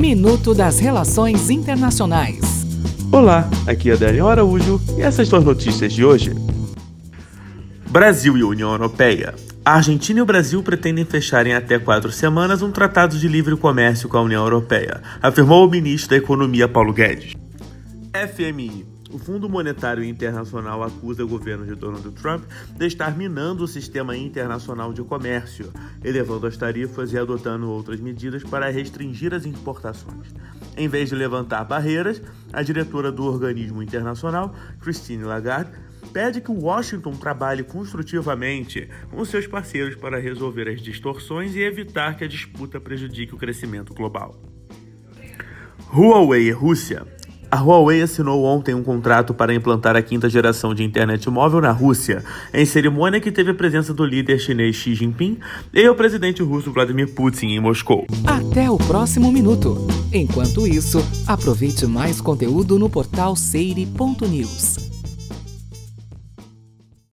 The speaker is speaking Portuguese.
Minuto das Relações Internacionais. Olá, aqui é Daniel Araújo e essas são as notícias de hoje. Brasil e União Europeia. A Argentina e o Brasil pretendem fechar em até quatro semanas um tratado de livre comércio com a União Europeia, afirmou o ministro da Economia Paulo Guedes. FMI. O Fundo Monetário Internacional acusa o governo de Donald Trump de estar minando o sistema internacional de comércio, elevando as tarifas e adotando outras medidas para restringir as importações. Em vez de levantar barreiras, a diretora do organismo internacional, Christine Lagarde, pede que Washington trabalhe construtivamente com seus parceiros para resolver as distorções e evitar que a disputa prejudique o crescimento global. Huawei e Rússia. A Huawei assinou ontem um contrato para implantar a quinta geração de internet móvel na Rússia, em cerimônia que teve a presença do líder chinês Xi Jinping e o presidente russo Vladimir Putin em Moscou. Até o próximo minuto. Enquanto isso, aproveite mais conteúdo no portal seire.news.